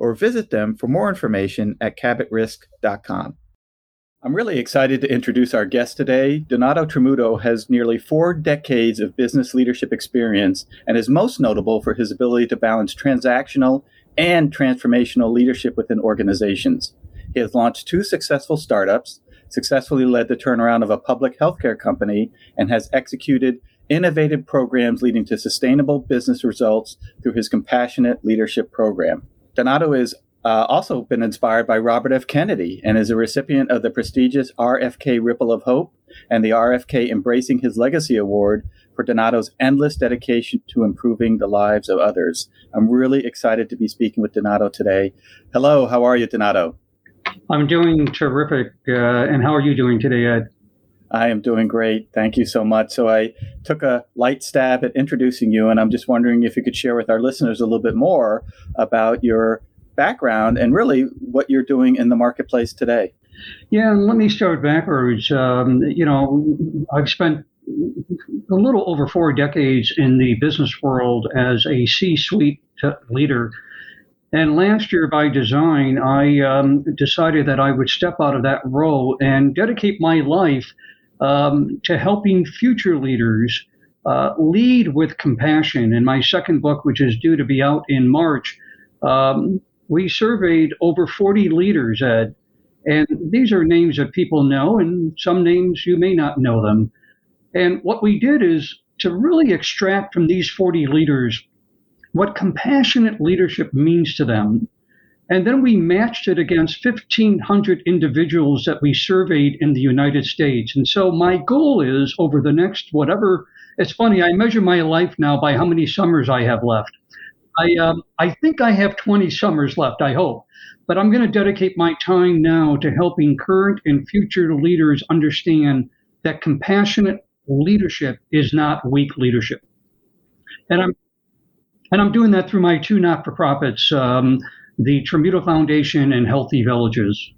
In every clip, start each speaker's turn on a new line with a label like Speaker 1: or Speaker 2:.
Speaker 1: or visit them for more information at cabotrisk.com. I'm really excited to introduce our guest today. Donato Tramuto has nearly four decades of business leadership experience and is most notable for his ability to balance transactional and transformational leadership within organizations. He has launched two successful startups, successfully led the turnaround of a public healthcare company, and has executed innovative programs leading to sustainable business results through his compassionate leadership program. Donato has uh, also been inspired by Robert F. Kennedy and is a recipient of the prestigious RFK Ripple of Hope and the RFK Embracing His Legacy Award for Donato's endless dedication to improving the lives of others. I'm really excited to be speaking with Donato today. Hello, how are you, Donato?
Speaker 2: I'm doing terrific. Uh, and how are you doing today, Ed?
Speaker 1: I am doing great. Thank you so much. So, I took a light stab at introducing you, and I'm just wondering if you could share with our listeners a little bit more about your background and really what you're doing in the marketplace today.
Speaker 2: Yeah, let me start backwards. Um, you know, I've spent a little over four decades in the business world as a C suite leader. And last year, by design, I um, decided that I would step out of that role and dedicate my life um, to helping future leaders uh, lead with compassion. In my second book, which is due to be out in March, um, we surveyed over 40 leaders, Ed. And these are names that people know, and some names you may not know them. And what we did is to really extract from these 40 leaders what compassionate leadership means to them and then we matched it against 1,500 individuals that we surveyed in the United States. And so my goal is over the next whatever, it's funny, I measure my life now by how many summers I have left. I, um, I think I have 20 summers left, I hope. But I'm going to dedicate my time now to helping current and future leaders understand that compassionate leadership is not weak leadership. And I'm and I'm doing that through my two not-for-profits. Um, the Tramuto Foundation and Healthy Villages.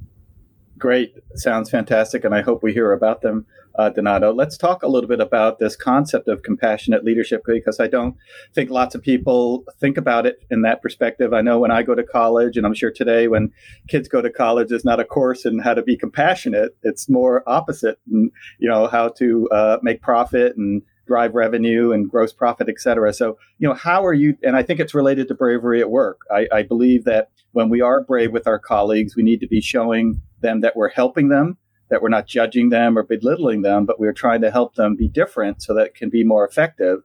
Speaker 1: Great. Sounds fantastic. And I hope we hear about them, uh, Donato. Let's talk a little bit about this concept of compassionate leadership because I don't think lots of people think about it in that perspective. I know when I go to college, and I'm sure today when kids go to college, there's not a course in how to be compassionate. It's more opposite, and, you know, how to uh, make profit and drive revenue and gross profit, et cetera. So, you know, how are you? And I think it's related to bravery at work. I, I believe that when we are brave with our colleagues, we need to be showing them that we're helping them, that we're not judging them or belittling them, but we're trying to help them be different so that it can be more effective.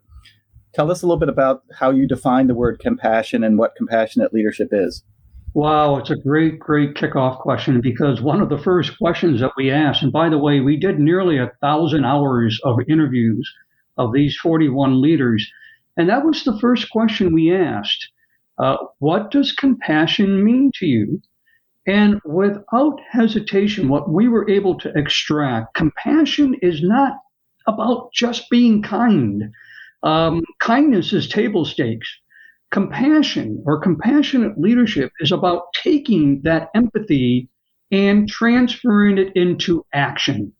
Speaker 1: Tell us a little bit about how you define the word compassion and what compassionate leadership is.
Speaker 2: Wow, it's a great, great kickoff question because one of the first questions that we asked, and by the way, we did nearly a thousand hours of interviews of these 41 leaders. And that was the first question we asked. Uh, what does compassion mean to you? And without hesitation, what we were able to extract, compassion is not about just being kind. Um, kindness is table stakes. Compassion or compassionate leadership is about taking that empathy and transferring it into action.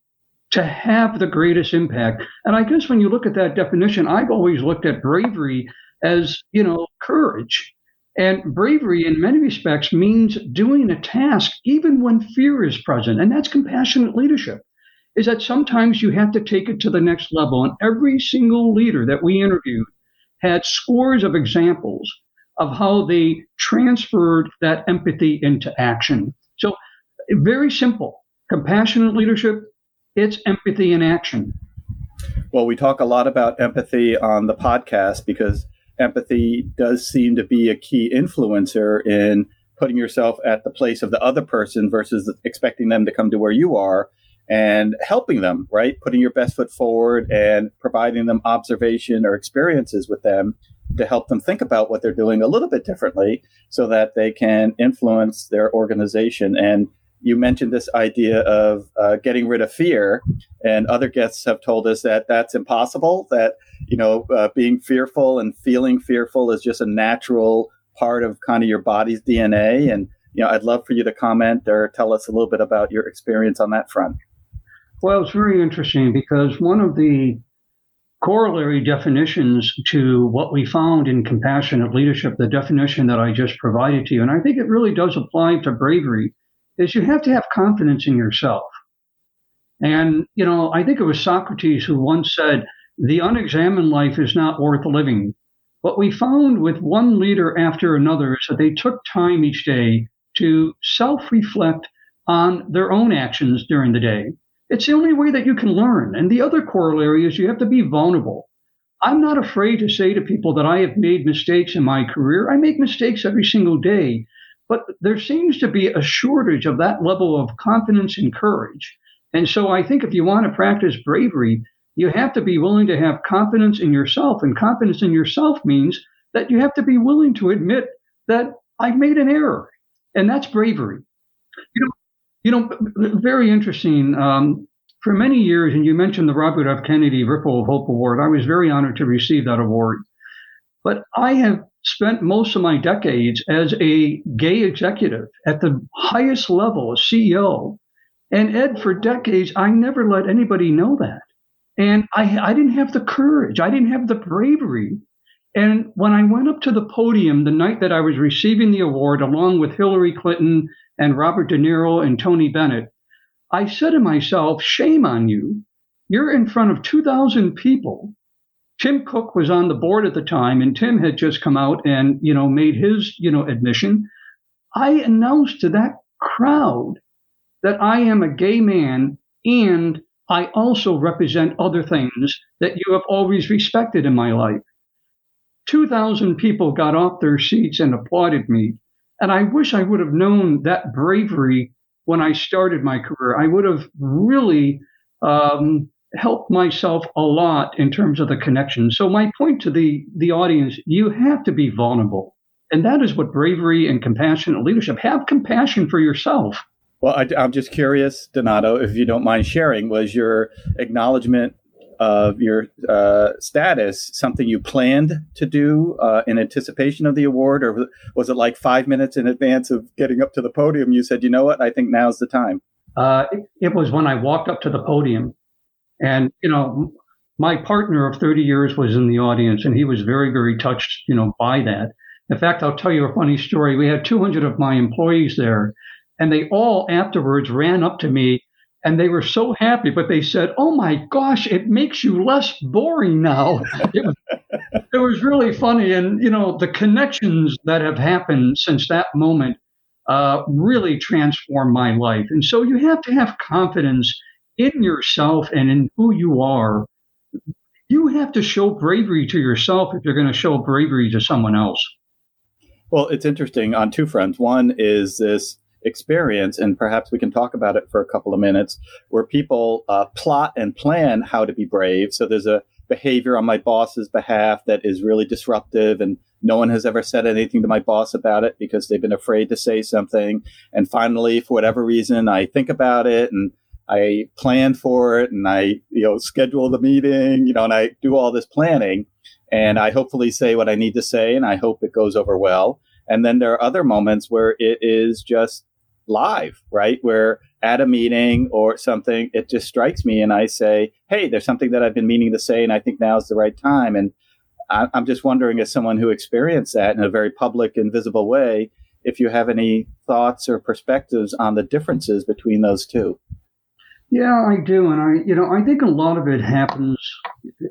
Speaker 2: To have the greatest impact. And I guess when you look at that definition, I've always looked at bravery as, you know, courage. And bravery, in many respects, means doing a task even when fear is present. And that's compassionate leadership, is that sometimes you have to take it to the next level. And every single leader that we interviewed had scores of examples of how they transferred that empathy into action. So, very simple compassionate leadership, it's empathy in action.
Speaker 1: Well, we talk a lot about empathy on the podcast because empathy does seem to be a key influencer in putting yourself at the place of the other person versus expecting them to come to where you are and helping them, right? Putting your best foot forward and providing them observation or experiences with them to help them think about what they're doing a little bit differently so that they can influence their organization. And you mentioned this idea of uh, getting rid of fear, and other guests have told us that that's impossible. That you know, uh, being fearful and feeling fearful is just a natural part of kind of your body's DNA. And you know, I'd love for you to comment or tell us a little bit about your experience on that front.
Speaker 2: Well, it's very interesting because one of the corollary definitions to what we found in compassionate leadership, the definition that I just provided to you, and I think it really does apply to bravery, is you have to have confidence in yourself. And, you know, I think it was Socrates who once said, the unexamined life is not worth living. What we found with one leader after another is that they took time each day to self reflect on their own actions during the day. It's the only way that you can learn. And the other corollary is you have to be vulnerable. I'm not afraid to say to people that I have made mistakes in my career. I make mistakes every single day, but there seems to be a shortage of that level of confidence and courage. And so I think if you want to practice bravery, you have to be willing to have confidence in yourself. And confidence in yourself means that you have to be willing to admit that I've made an error. And that's bravery. You know, you know, very interesting. Um, for many years, and you mentioned the Robert F. Kennedy Ripple of Hope Award. I was very honored to receive that award. But I have spent most of my decades as a gay executive at the highest level, a CEO. And Ed, for decades, I never let anybody know that. And I, I didn't have the courage, I didn't have the bravery. And when I went up to the podium the night that I was receiving the award, along with Hillary Clinton and Robert De Niro and Tony Bennett, I said to myself, shame on you. You're in front of 2,000 people. Tim Cook was on the board at the time, and Tim had just come out and, you know, made his, you know, admission. I announced to that crowd that I am a gay man and I also represent other things that you have always respected in my life. 2,000 people got off their seats and applauded me. And I wish I would have known that bravery when I started my career. I would have really um, helped myself a lot in terms of the connection. So my point to the the audience: you have to be vulnerable, and that is what bravery and compassionate leadership. Have compassion for yourself.
Speaker 1: Well, I, am just curious, Donato, if you don't mind sharing, was your acknowledgement of your uh, status something you planned to do uh, in anticipation of the award, or was it like five minutes in advance of getting up to the podium? You said, you know what, I think now's the time.
Speaker 2: Uh, it, it was when I walked up to the podium, and you know, my partner of 30 years was in the audience, and he was very, very touched, you know, by that. In fact, I'll tell you a funny story. We had 200 of my employees there, and they all afterwards ran up to me and they were so happy, but they said, "Oh my gosh, it makes you less boring now." it, was, it was really funny, and you know the connections that have happened since that moment uh, really transformed my life. And so you have to have confidence in yourself and in who you are. You have to show bravery to yourself if you're going to show bravery to someone else.
Speaker 1: Well, it's interesting on two fronts. One is this experience, and perhaps we can talk about it for a couple of minutes, where people uh, plot and plan how to be brave. So there's a behavior on my boss's behalf that is really disruptive, and no one has ever said anything to my boss about it because they've been afraid to say something. And finally, for whatever reason, I think about it and I plan for it and I, you know, schedule the meeting, you know, and I do all this planning and I hopefully say what I need to say and I hope it goes over well. And then there are other moments where it is just live, right? Where at a meeting or something, it just strikes me and I say, Hey, there's something that I've been meaning to say and I think now is the right time. And I, I'm just wondering, as someone who experienced that in a very public and visible way, if you have any thoughts or perspectives on the differences between those two.
Speaker 2: Yeah, I do, and I, you know, I think a lot of it happens.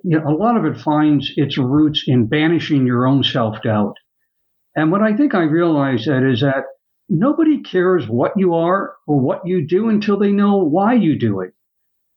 Speaker 2: You know, a lot of it finds its roots in banishing your own self doubt. And what I think I realized that is that nobody cares what you are or what you do until they know why you do it.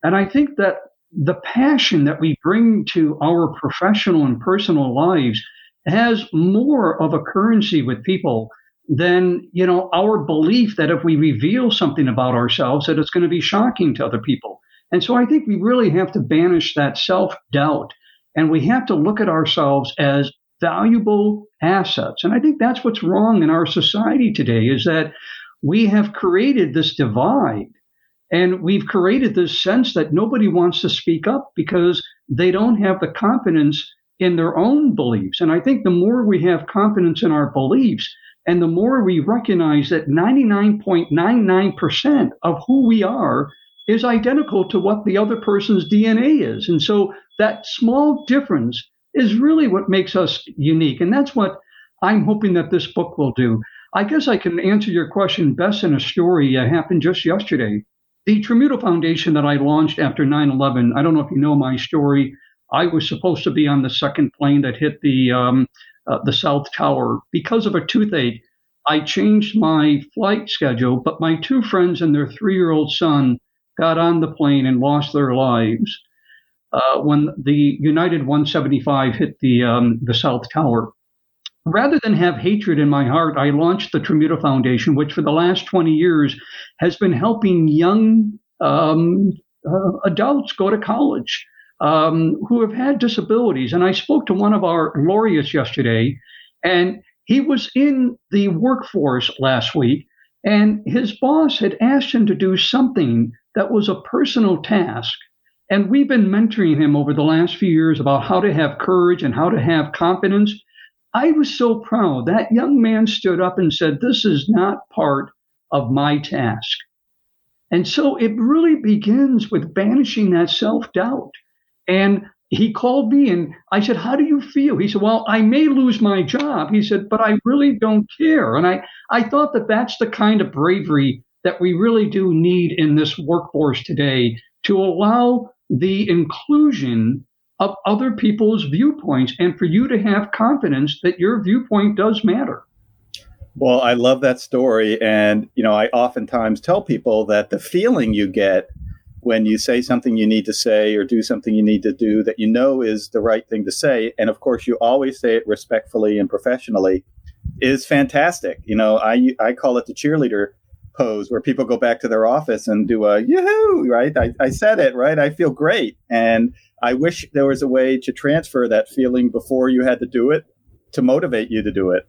Speaker 2: And I think that the passion that we bring to our professional and personal lives has more of a currency with people than you know our belief that if we reveal something about ourselves that it's going to be shocking to other people. And so i think we really have to banish that self-doubt and we have to look at ourselves as valuable assets. And i think that's what's wrong in our society today is that we have created this divide and we've created this sense that nobody wants to speak up because they don't have the confidence in their own beliefs. And i think the more we have confidence in our beliefs and the more we recognize that 99.99% of who we are is identical to what the other person's DNA is. And so that small difference is really what makes us unique. And that's what I'm hoping that this book will do. I guess I can answer your question best in a story that happened just yesterday. The Tramuto Foundation that I launched after 9 11, I don't know if you know my story. I was supposed to be on the second plane that hit the um, uh, the South Tower. Because of a toothache, I changed my flight schedule, but my two friends and their three year old son got on the plane and lost their lives uh, when the United 175 hit the, um, the South Tower. Rather than have hatred in my heart, I launched the Tramuto Foundation, which for the last 20 years has been helping young um, uh, adults go to college um, who have had disabilities. And I spoke to one of our laureates yesterday, and he was in the workforce last week, and his boss had asked him to do something that was a personal task. And we've been mentoring him over the last few years about how to have courage and how to have confidence. I was so proud. That young man stood up and said, This is not part of my task. And so it really begins with banishing that self doubt. And he called me and I said, How do you feel? He said, Well, I may lose my job. He said, But I really don't care. And I, I thought that that's the kind of bravery that we really do need in this workforce today to allow the inclusion of other people's viewpoints and for you to have confidence that your viewpoint does matter.
Speaker 1: Well, I love that story. And, you know, I oftentimes tell people that the feeling you get when you say something you need to say or do something you need to do that you know is the right thing to say. And of course you always say it respectfully and professionally is fantastic. You know i i call it the cheerleader pose where people go back to their office and do a yoo right? I, I said it right? I feel great. And i wish there was a way to transfer that feeling before you had to do it to motivate you to do it.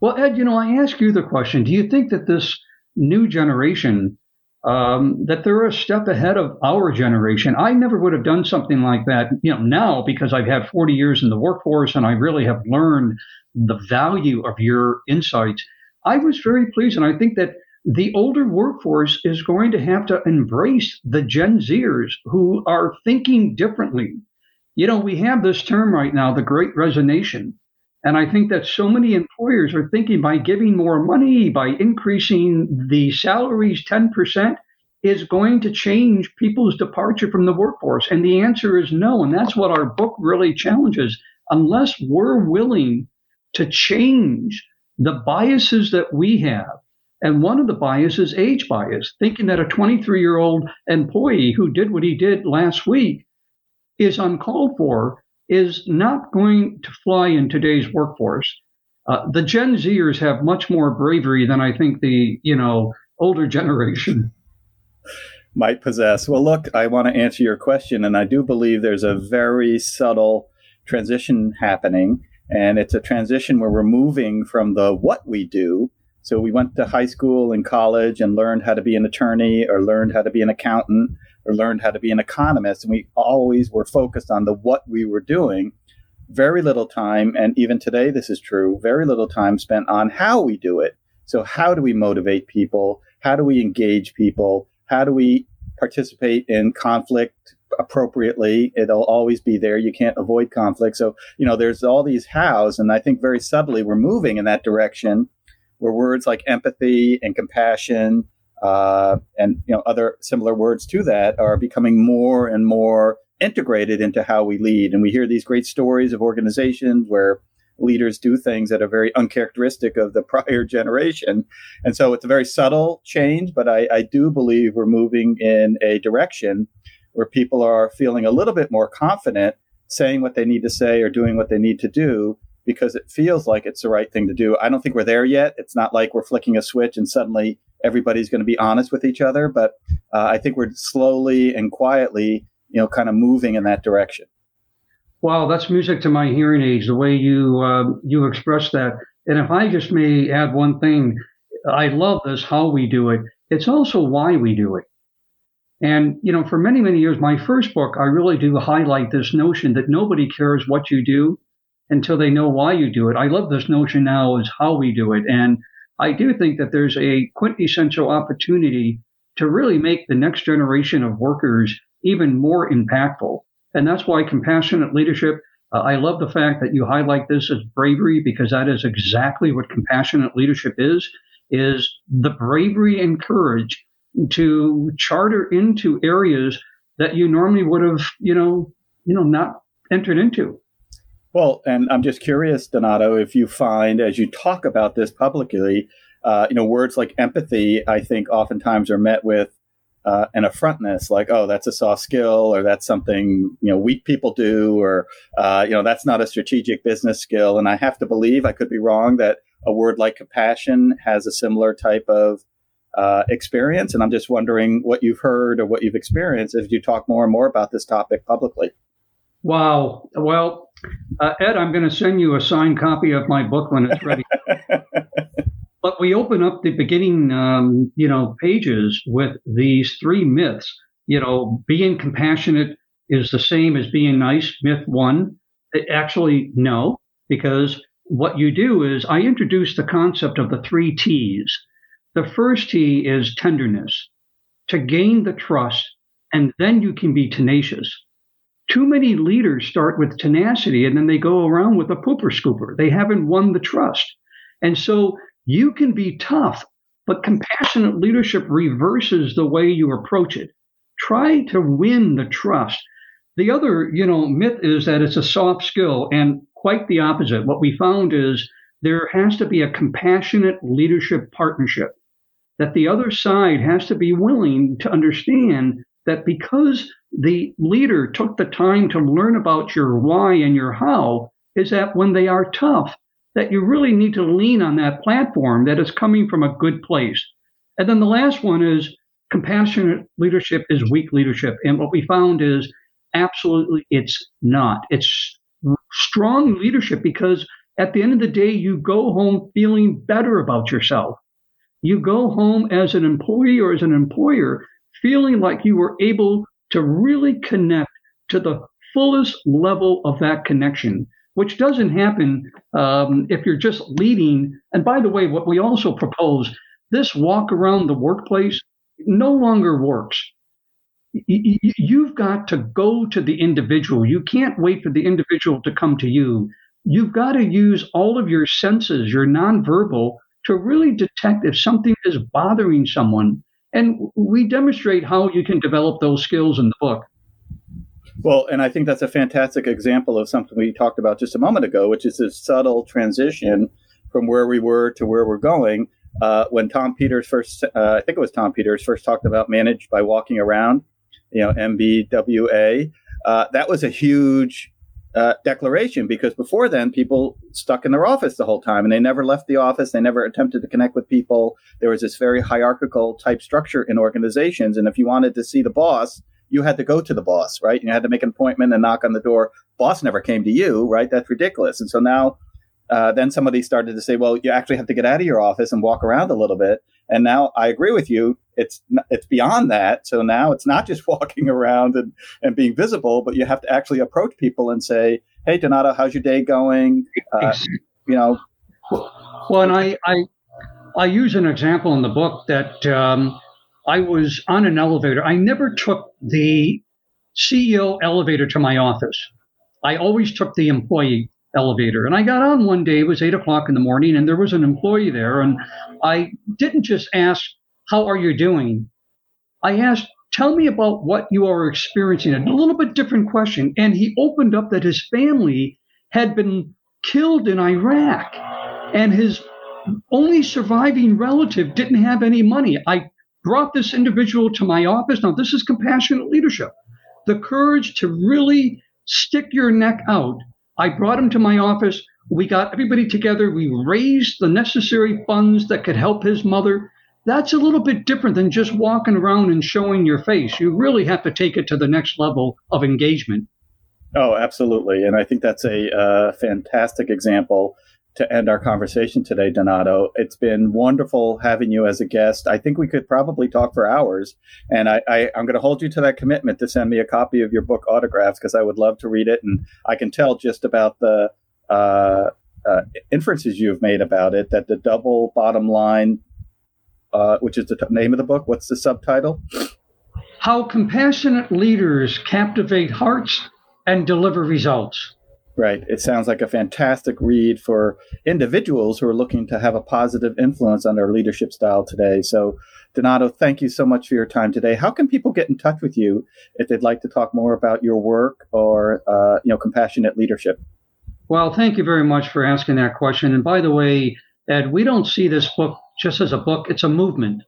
Speaker 2: Well ed you know i ask you the question do you think that this new generation um, that they're a step ahead of our generation. I never would have done something like that, you know, now because I've had 40 years in the workforce and I really have learned the value of your insights. I was very pleased, and I think that the older workforce is going to have to embrace the Gen Zers who are thinking differently. You know, we have this term right now, the Great Resignation. And I think that so many employers are thinking by giving more money, by increasing the salaries 10%, is going to change people's departure from the workforce. And the answer is no. And that's what our book really challenges. Unless we're willing to change the biases that we have, and one of the biases age bias, thinking that a 23 year old employee who did what he did last week is uncalled for is not going to fly in today's workforce. Uh, the Gen Zers have much more bravery than I think the you know older generation
Speaker 1: might possess. Well, look, I want to answer your question, and I do believe there's a very subtle transition happening, and it's a transition where we're moving from the what we do. So we went to high school and college and learned how to be an attorney or learned how to be an accountant or learned how to be an economist. And we always were focused on the what we were doing. Very little time, and even today this is true, very little time spent on how we do it. So, how do we motivate people? How do we engage people? how do we participate in conflict appropriately. It'll always be there. You can't avoid conflict. So, you know, there's all these hows. And I think very subtly we're moving in that direction where words like empathy and compassion uh, and, you know, other similar words to that are becoming more and more integrated into how we lead. And we hear these great stories of organizations where leaders do things that are very uncharacteristic of the prior generation. And so it's a very subtle change, but I, I do believe we're moving in a direction where people are feeling a little bit more confident saying what they need to say or doing what they need to do because it feels like it's the right thing to do. I don't think we're there yet. It's not like we're flicking a switch and suddenly everybody's going to be honest with each other, but uh, I think we're slowly and quietly, you know, kind of moving in that direction.
Speaker 2: Wow, that's music to my hearing aids. The way you uh, you express that, and if I just may add one thing, I love this how we do it. It's also why we do it. And, you know, for many, many years, my first book, I really do highlight this notion that nobody cares what you do until they know why you do it. I love this notion now is how we do it. And I do think that there's a quintessential opportunity to really make the next generation of workers even more impactful. And that's why compassionate leadership, uh, I love the fact that you highlight this as bravery because that is exactly what compassionate leadership is, is the bravery and courage to charter into areas that you normally would have, you know, you know, not entered into.
Speaker 1: Well, and I'm just curious, Donato, if you find as you talk about this publicly, uh, you know, words like empathy, I think oftentimes are met with uh, an affrontness, like, oh, that's a soft skill, or that's something you know weak people do, or uh, you know, that's not a strategic business skill. And I have to believe, I could be wrong, that a word like compassion has a similar type of uh, experience. And I'm just wondering what you've heard or what you've experienced as you talk more and more about this topic publicly.
Speaker 2: Wow. Well, uh, Ed, I'm going to send you a signed copy of my book when it's ready. but we open up the beginning, um, you know, pages with these three myths. You know, being compassionate is the same as being nice. Myth one. Actually, no, because what you do is I introduce the concept of the three T's. The first T is tenderness, to gain the trust, and then you can be tenacious. Too many leaders start with tenacity and then they go around with a pooper scooper. They haven't won the trust. And so you can be tough, but compassionate leadership reverses the way you approach it. Try to win the trust. The other, you know, myth is that it's a soft skill and quite the opposite. What we found is there has to be a compassionate leadership partnership that the other side has to be willing to understand that because the leader took the time to learn about your why and your how, is that when they are tough, that you really need to lean on that platform that is coming from a good place. And then the last one is compassionate leadership is weak leadership. And what we found is absolutely it's not. It's strong leadership because at the end of the day, you go home feeling better about yourself. You go home as an employee or as an employer feeling like you were able to really connect to the fullest level of that connection, which doesn't happen um, if you're just leading. And by the way, what we also propose this walk around the workplace no longer works. You've got to go to the individual. You can't wait for the individual to come to you. You've got to use all of your senses, your nonverbal, to really detect if something is bothering someone. And we demonstrate how you can develop those skills in the book.
Speaker 1: Well, and I think that's a fantastic example of something we talked about just a moment ago, which is this subtle transition from where we were to where we're going. Uh, when Tom Peters first, uh, I think it was Tom Peters first talked about managed by walking around, you know, MBWA. Uh, that was a huge uh, declaration because before then people stuck in their office the whole time and they never left the office. They never attempted to connect with people. There was this very hierarchical type structure in organizations and if you wanted to see the boss you had to go to the boss right? You had to make an appointment and knock on the door. Boss never came to you right? That's ridiculous. And so now uh, then somebody started to say well you actually have to get out of your office and walk around a little bit and now I agree with you. It's it's beyond that. So now it's not just walking around and, and being visible, but you have to actually approach people and say, "Hey, Donato, how's your day going?" Uh, you know.
Speaker 2: Well, and I, I I use an example in the book that um, I was on an elevator. I never took the CEO elevator to my office. I always took the employee elevator. And I got on one day, it was eight o'clock in the morning, and there was an employee there. And I didn't just ask, How are you doing? I asked, Tell me about what you are experiencing. A little bit different question. And he opened up that his family had been killed in Iraq and his only surviving relative didn't have any money. I brought this individual to my office. Now, this is compassionate leadership. The courage to really stick your neck out. I brought him to my office. We got everybody together. We raised the necessary funds that could help his mother. That's a little bit different than just walking around and showing your face. You really have to take it to the next level of engagement.
Speaker 1: Oh, absolutely. And I think that's a uh, fantastic example to end our conversation today, Donato. It's been wonderful having you as a guest. I think we could probably talk for hours, and I, I, am going to hold you to that commitment to send me a copy of your book autographs because I would love to read it, and I can tell just about the uh, uh, inferences you've made about it. That the double bottom line, uh, which is the t- name of the book. What's the subtitle?
Speaker 2: How compassionate leaders captivate hearts and deliver results.
Speaker 1: Right. It sounds like a fantastic read for individuals who are looking to have a positive influence on their leadership style today. So, Donato, thank you so much for your time today. How can people get in touch with you if they'd like to talk more about your work or, uh, you know, compassionate leadership?
Speaker 2: Well, thank you very much for asking that question. And by the way, Ed, we don't see this book just as a book; it's a movement.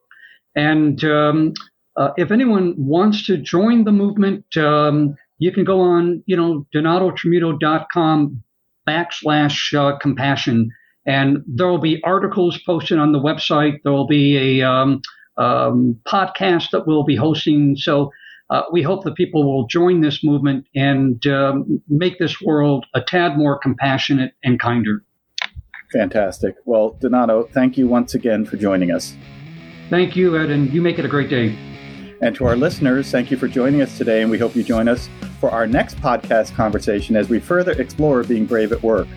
Speaker 2: And um, uh, if anyone wants to join the movement, um, you can go on, you know, donatotramuto.com backslash uh, compassion, and there will be articles posted on the website. There will be a um, um, podcast that we'll be hosting. So uh, we hope that people will join this movement and um, make this world a tad more compassionate and kinder.
Speaker 1: Fantastic. Well, Donato, thank you once again for joining us.
Speaker 2: Thank you, Ed, and you make it a great day.
Speaker 1: And to our listeners, thank you for joining us today, and we hope you join us for our next podcast conversation as we further explore being brave at work.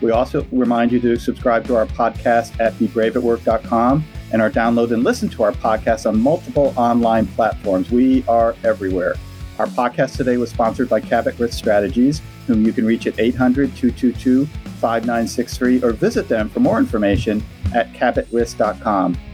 Speaker 1: We also remind you to subscribe to our podcast at bebraveatwork.com and our download and listen to our podcast on multiple online platforms. We are everywhere. Our podcast today was sponsored by Cabot Risk Strategies, whom you can reach at 800 222 5963 or visit them for more information at cabotrisk.com.